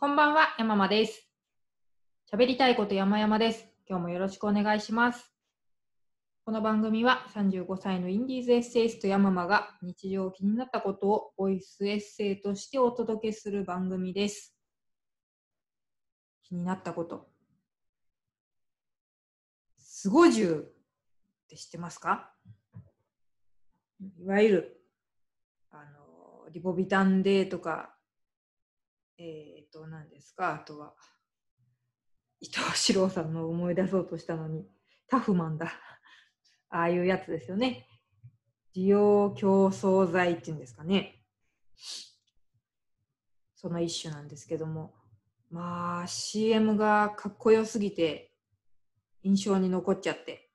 こんばんは、山間です。喋りたいこと山々です。今日もよろしくお願いします。この番組は35歳のインディーズエッセイスト山間が日常気になったことをボイスエッセイとしてお届けする番組です。気になったこと。スゴジュって知ってますか？いわゆる、あの、リボビタンデーとか、えっ、と、何ですか、あとは、伊藤四郎さんの思い出そうとしたのに、タフマンだ。ああいうやつですよね。需要競争剤っていうんですかね。その一種なんですけども。まあ、CM がかっこよすぎて、印象に残っちゃって。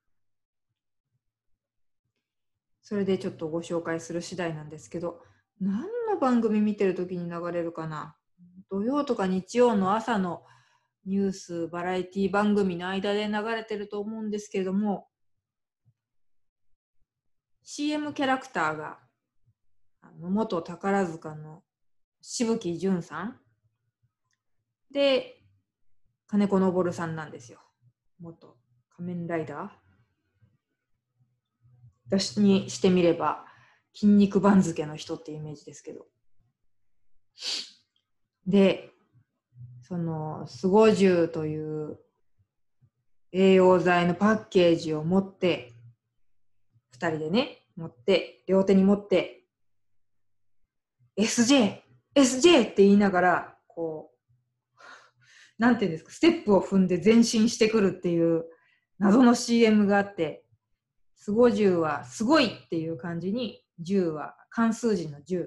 それでちょっとご紹介する次第なんですけど、何の番組見てるときに流れるかな？土曜とか日曜の朝のニュース、バラエティ番組の間で流れてると思うんですけれども、CM キャラクターが、あの元宝塚の渋木淳さんで、金子昇さんなんですよ。元仮面ライダー私にしてみれば、筋肉番付の人ってイメージですけど。で、その、スゴジュウという栄養剤のパッケージを持って、二人でね、持って、両手に持って、SJ、SJ って言いながら、こう、なんていうんですか、ステップを踏んで前進してくるっていう謎の CM があって、スゴジュウはすごいっていう感じに、10は漢数字の10。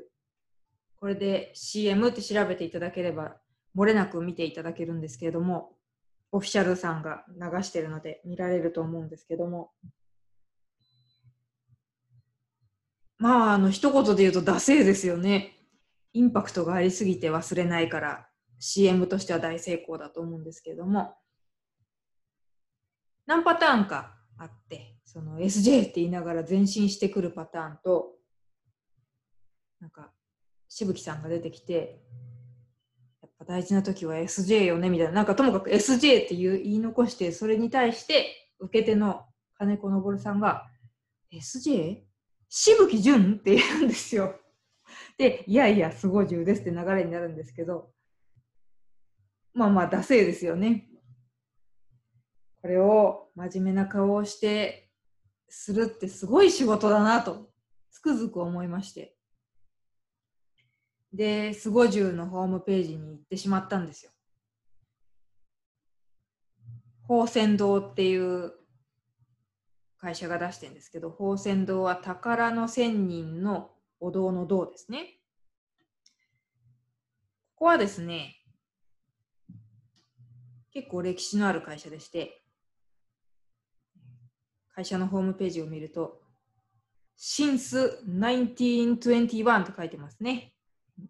これで CM って調べていただければ、漏れなく見ていただけるんですけれども、オフィシャルさんが流してるので見られると思うんですけども、まあ、あの、一言で言うと、ダセーですよね。インパクトがありすぎて忘れないから、CM としては大成功だと思うんですけれども、何パターンかあって、その SJ って言いながら前進してくるパターンと、なんか、しぶきさんが出てきて、やっぱ大事な時は SJ よねみたいな、なんかともかく SJ っていう言い残して、それに対して受け手の金子昇さんが、SJ? しぶきじゅんって言うんですよ。で、いやいや、すごい重ですって流れになるんですけど、まあまあ、ダセーですよね。これを真面目な顔をしてするってすごい仕事だなと、つくづく思いまして。で、スゴジュウのホームページに行ってしまったんですよ。宝泉堂っていう会社が出してるんですけど、宝泉堂は宝の仙人のお堂の堂ですね。ここはですね、結構歴史のある会社でして、会社のホームページを見ると、Since 1921と書いてますね。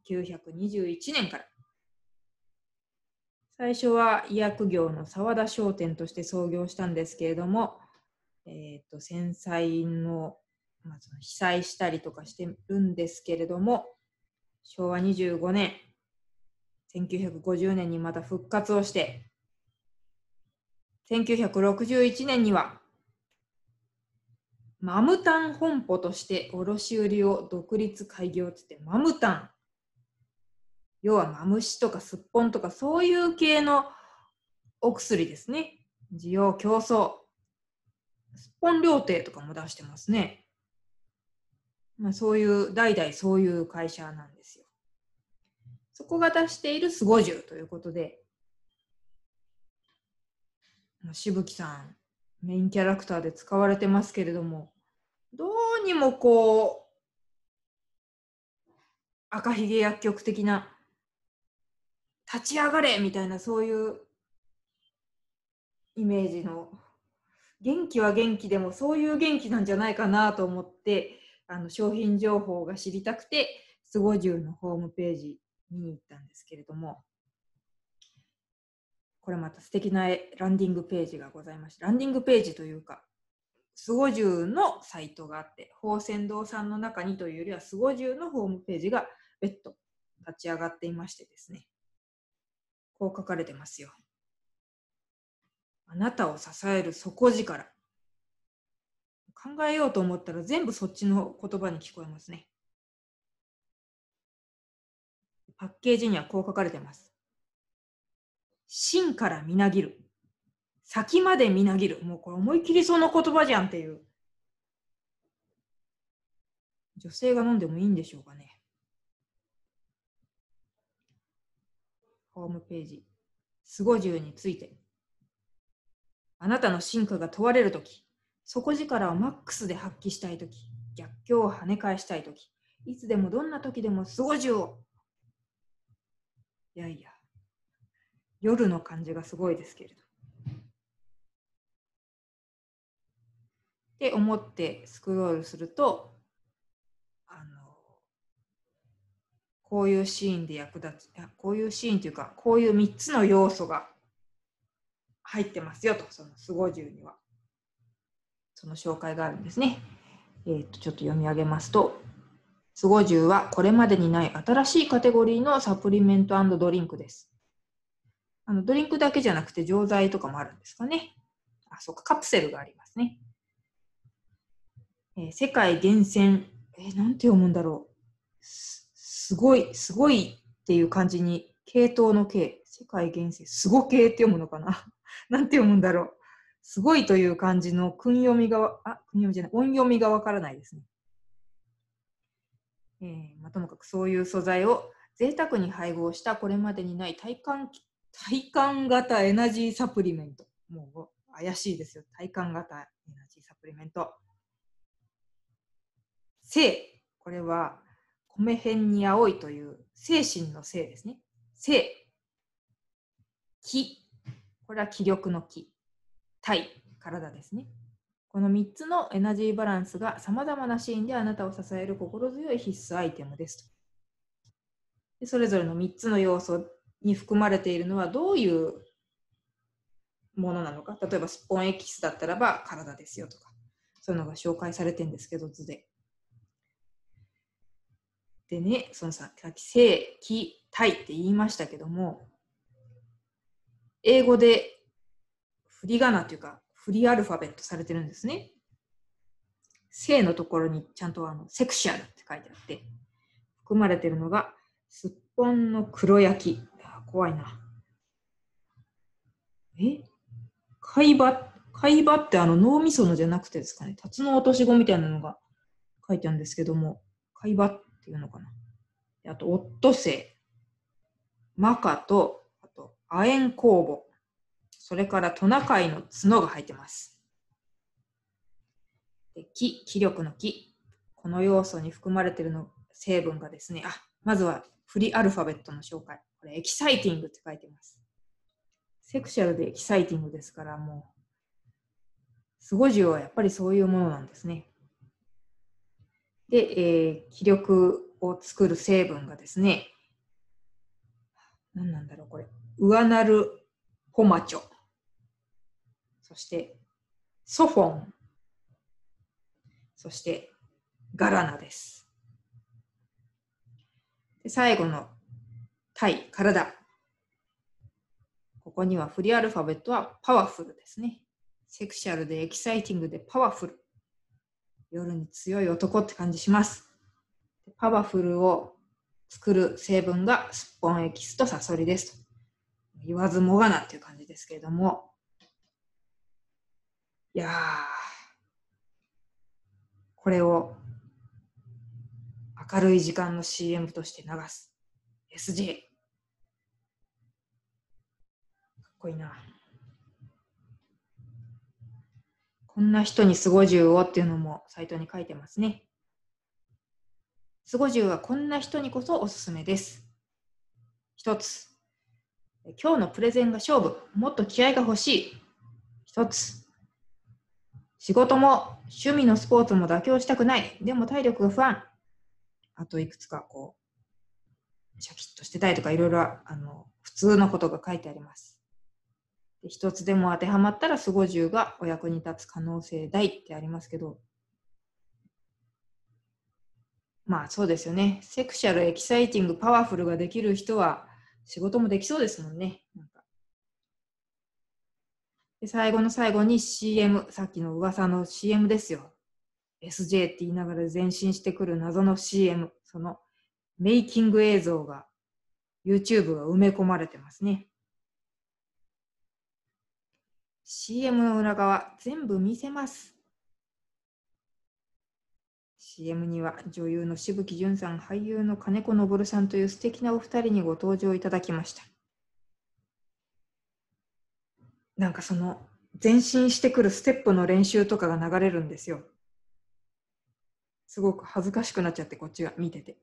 921年から。最初は医薬業の沢田商店として創業したんですけれども、えー、と戦災の,、まあ、その被災したりとかしてるんですけれども、昭和25年、1950年にまた復活をして、1961年にはマムタン本舗として卸売を独立開業ってって、マムタン。要はマムシとかすっぽんとかそういう系のお薬ですね。需要競争。すっぽん料亭とかも出してますね。まあ、そういう、代々そういう会社なんですよ。そこが出しているスゴジュということで、しぶきさん、メインキャラクターで使われてますけれども、どうにもこう、赤ひげ薬局的な、立ち上がれみたいなそういうイメージの、元気は元気でもそういう元気なんじゃないかなと思って、あの商品情報が知りたくて、スゴジュウのホームページ見に行ったんですけれども、これまた素敵なランディングページがございまして、ランディングページというか、スゴジュウのサイトがあって、宝泉堂さんの中にというよりは、スゴジュウのホームページが別途立ち上がっていましてですね、こう書かれてますよ。あなたを支える底力。考えようと思ったら全部そっちの言葉に聞こえますね。パッケージにはこう書かれてます。真からみなぎる。先までみなぎる。もうこれ思い切りその言葉じゃんっていう。女性が飲んでもいいんでしょうかね。ホームページ。スゴジュについて。あなたの進化が問われるとき、底力をマックスで発揮したいとき、逆境を跳ね返したいとき、いつでもどんなときでもスゴジュを。いやいや、夜の感じがすごいですけれど。って思ってスクロールすると、あの、こういうシーンで役立つ、こういうシーンというか、こういう3つの要素が入ってますよと、そのスゴジュウには。その紹介があるんですね。えー、とちょっと読み上げますと、スゴジュウはこれまでにない新しいカテゴリーのサプリメントドリンクです。あのドリンクだけじゃなくて錠剤とかもあるんですかね。あ、そうか、カプセルがありますね。えー、世界厳選、えー、なんて読むんだろうす。ごい、すごいっていう感じに、系統の系、世界厳選、すご系って読むのかな？なんて読むんだろう？すごいという感じの訓読みが、あ、訓読みじゃない、音読みがわからないですね。えー、まあ、ともかくそういう素材を贅沢に配合したこれまでにない体感、体感型エナジーサプリメント。もう怪しいですよ。体感型エナジーサプリメント。性。これは米辺に青いという精神の性ですね。性。気。これは気力の気。体、体ですね。この3つのエナジーバランスがさまざまなシーンであなたを支える心強い必須アイテムですでそれぞれの3つの要素に含まれているのはどういうものなのか。例えばスポンエキスだったらば体ですよとか。そういうのが紹介されてるんですけど、図で。でね、そのささっき性、気、体って言いましたけども、英語で振り仮名というか、振りアルファベットされてるんですね。性のところにちゃんとあのセクシャルって書いてあって、含まれてるのが、すっぽんの黒焼き。怖いな。え？海馬、海馬ってあの脳みそのじゃなくてですかね、辰の落とし子みたいなのが書いてあるんですけども、海馬っていうのかな。あと、オットセイ、マカと、あと、亜鉛酵母、それからトナカイの角が入ってます。で気、気力の気。この要素に含まれているの成分がですね、あ、まずはフリーアルファベットの紹介。これ、エキサイティングって書いてます。セクシャルでエキサイティングですから、もう、スゴジュはやっぱりそういうものなんですね。で、えー、気力を作る成分がですね、何なんだろう、これ。ウアナルポマチョ。そして、ソフォン。そして、ガラナです。で最後の体、体。ここにはフリーアルファベットはパワフルですね。セクシャルでエキサイティングでパワフル。夜に強い男って感じします。パワフルを作る成分がスッポンエキスとサソリですと。言わずもがなっていう感じですけれども。いやー、これを明るい時間の CM として流す。SJ。かっこいいな。こんな人にスゴジュウをっていうのもサイトに書いてますね。スゴジュウはこんな人にこそおすすめです。一つ、今日のプレゼンが勝負、もっと気合が欲しい。一つ、仕事も趣味のスポーツも妥協したくない。でも体力が不安。あといくつかこう、シャキッとしてたいとかいろいろ普通のことが書いてあります。で一つでも当てはまったらスゴジュがお役に立つ可能性大ってありますけど、まあそうですよね。セクシャル、エキサイティング、パワフルができる人は、仕事もできそうですもんね。なんかで最後の最後に CM、さっきの噂の CM ですよ。SJ って言いながら前進してくる謎の CM、そのメイキング映像が YouTube が埋め込まれてますね。CM の裏側全部見せます。CM には女優の渋木淳さん、俳優の金子昇さんという素敵なお二人にご登場いただきました。なんかその前進してくるステップの練習とかが流れるんですよ。すごく恥ずかしくなっちゃって、こっちが見てて。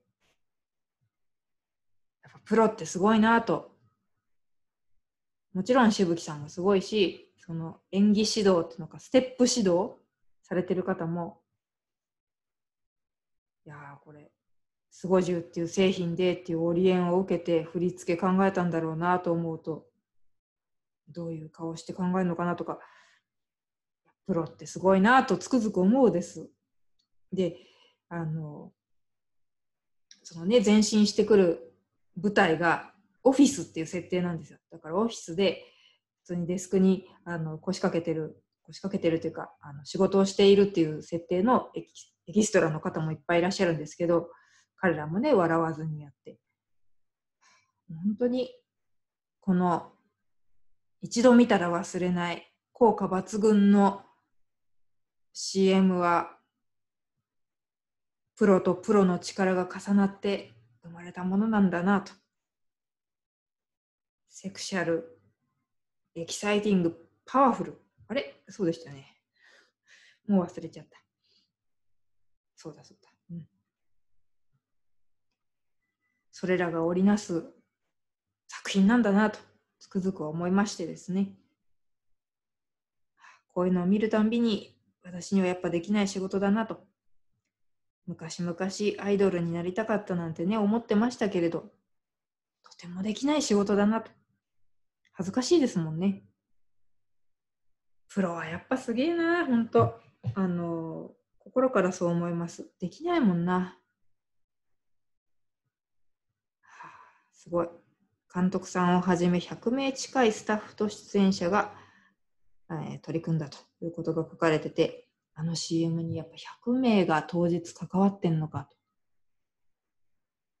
やっぱプロってすごいなと。もちろん渋木さんもすごいし、その演技指導っていうのか、ステップ指導されてる方も、いやーこれ、スゴジュっていう製品でっていうオリエンを受けて振り付け考えたんだろうなと思うと、どういう顔して考えるのかなとか、プロってすごいなとつくづく思うです。で、あの、そのね、前進してくる舞台がオフィスっていう設定なんですよ。だからオフィスで普通にデスクにあの腰掛けてる、腰掛けてるというか、あの仕事をしているっていう設定のエキエキストラの方もいっぱいいらっしゃるんですけど、彼らもね、笑わずにやって。本当に、この一度見たら忘れない効果抜群の CM はプロとプロの力が重なって生まれたものなんだなと。セクシャル、エキサイティング、パワフル。あれ？そうでしたね。もう忘れちゃった。そうだそうだ。うん、それらが織りなす作品なんだなとつくづく思いましてですね。こういうのを見るたんびに私にはやっぱできない仕事だなと昔々アイドルになりたかったなんてね、思ってましたけれど、とてもできない仕事だなと。恥ずかしいですもんね。プロはやっぱすげえな、ほんと。あの、心からそう思います。できないもんな。はあ、すごい。監督さんをはじめ100名近いスタッフと出演者が、えー、取り組んだということが書かれてて、あの CM にやっぱ100名が当日関わってんのかと。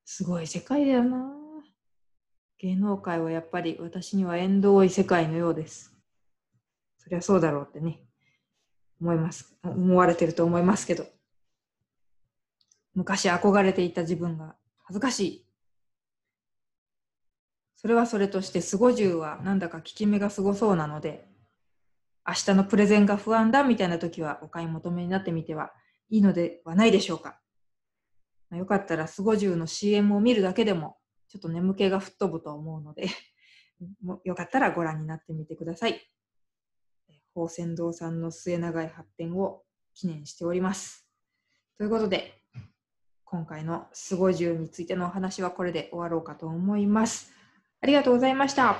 すごい世界だよな。芸能界はやっぱり私には縁遠い世界のようです。そりゃそうだろうってね、思います。思われてると思いますけど。昔憧れていた自分が恥ずかしい。それはそれとして、スゴジュウはなんだか効き目がすごそうなので、明日のプレゼンが不安だみたいな時はお買い求めになってみてはいいのではないでしょうか。よかったらスゴジュウの CM を見るだけでもちょっと眠気が吹っ飛ぶと思うので もよかったらご覧になってみてください。宝泉堂さんの末永い発展を記念しております。ということで、今回のスゴジュについてのお話はこれで終わろうかと思います。ありがとうございました。